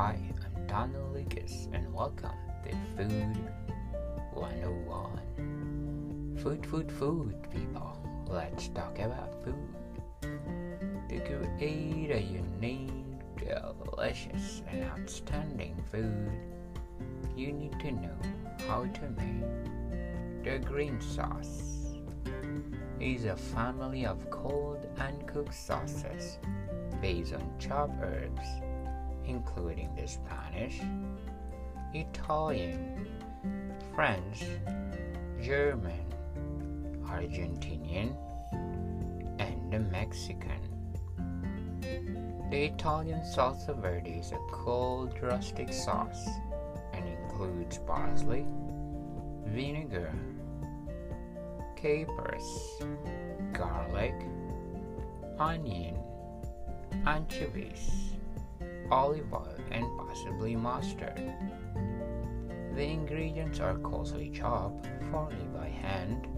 Hi, I'm Donald Lucas, and welcome to Food 101. Food, food, food, people. Let's talk about food. To create a unique, delicious, and outstanding food, you need to know how to make the green sauce. Is a family of cold and cooked sauces based on chopped herbs including the Spanish, Italian, French, German, Argentinian, and the Mexican. The Italian salsa verde is a cold rustic sauce and includes parsley, vinegar, capers, garlic, onion, anchovies, olive oil, and possibly mustard. The ingredients are coarsely chopped, formerly by hand,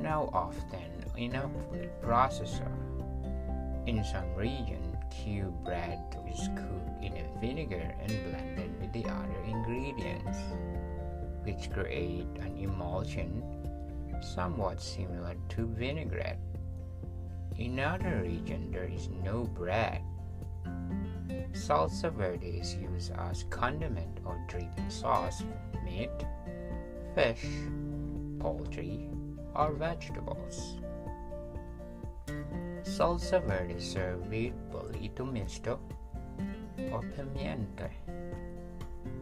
now often in a food processor. In some regions, cube bread is cooked in a vinegar and blended with the other ingredients, which create an emulsion somewhat similar to vinaigrette. In other regions, there is no bread Salsa verde is used as condiment or dripping sauce for meat, fish, poultry, or vegetables. Salsa verde served with bollito misto or pimienta,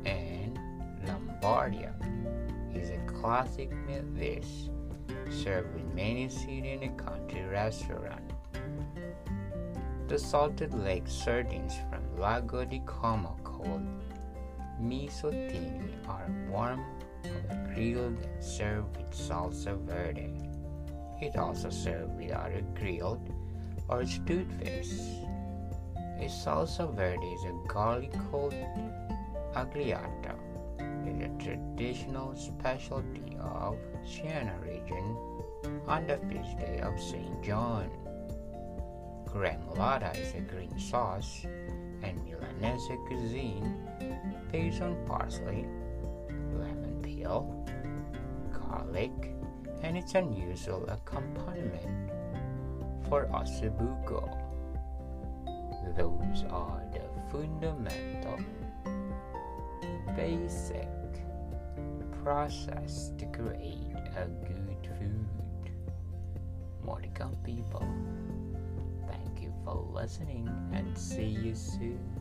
and Lombardia is a classic meat dish served with many city and country restaurants. The salted lake sardines from Lago di Como called missoltini are warm on grilled and served with salsa verde. It also served with other grilled or stewed fish. A salsa verde is a garlic called agliata. It is a traditional specialty of Siena region on the feast day of St. John. Gremolata is a green sauce Milanese cuisine based on parsley, lemon peel, garlic, and its unusual accompaniment for ossobuco. Those are the fundamental, basic process to create a good food. More people Thank you for listening and see you soon.